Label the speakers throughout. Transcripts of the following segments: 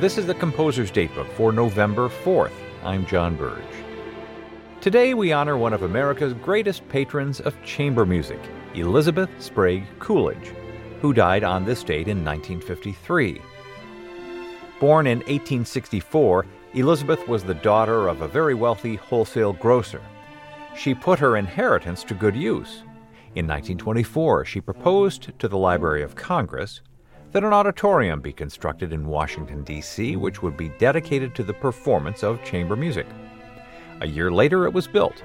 Speaker 1: This is the Composer's Datebook for November 4th. I'm John Burge. Today we honor one of America's greatest patrons of chamber music, Elizabeth Sprague Coolidge, who died on this date in 1953. Born in 1864, Elizabeth was the daughter of a very wealthy wholesale grocer. She put her inheritance to good use. In 1924, she proposed to the Library of Congress that an auditorium be constructed in Washington, D.C., which would be dedicated to the performance of chamber music. A year later, it was built,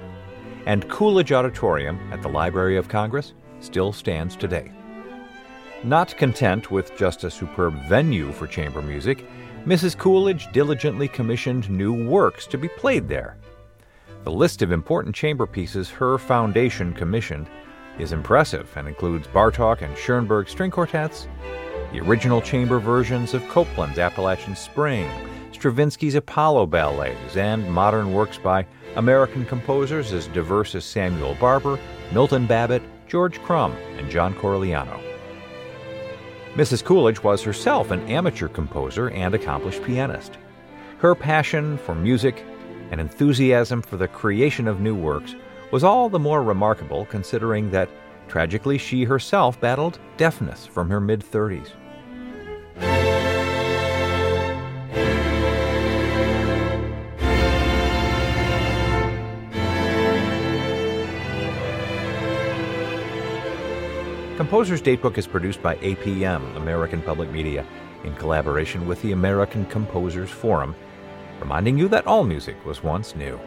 Speaker 1: and Coolidge Auditorium at the Library of Congress still stands today. Not content with just a superb venue for chamber music, Mrs. Coolidge diligently commissioned new works to be played there. The list of important chamber pieces her foundation commissioned is impressive and includes Bartok and Schoenberg string quartets, the original chamber versions of Copland's Appalachian Spring, Stravinsky's Apollo ballets, and modern works by American composers as diverse as Samuel Barber, Milton Babbitt, George Crumb, and John Corigliano. Mrs. Coolidge was herself an amateur composer and accomplished pianist. Her passion for music and enthusiasm for the creation of new works was all the more remarkable considering that tragically she herself battled deafness from her mid 30s. Composer's Datebook is produced by APM, American Public Media, in collaboration with the American Composers Forum, reminding you that all music was once new.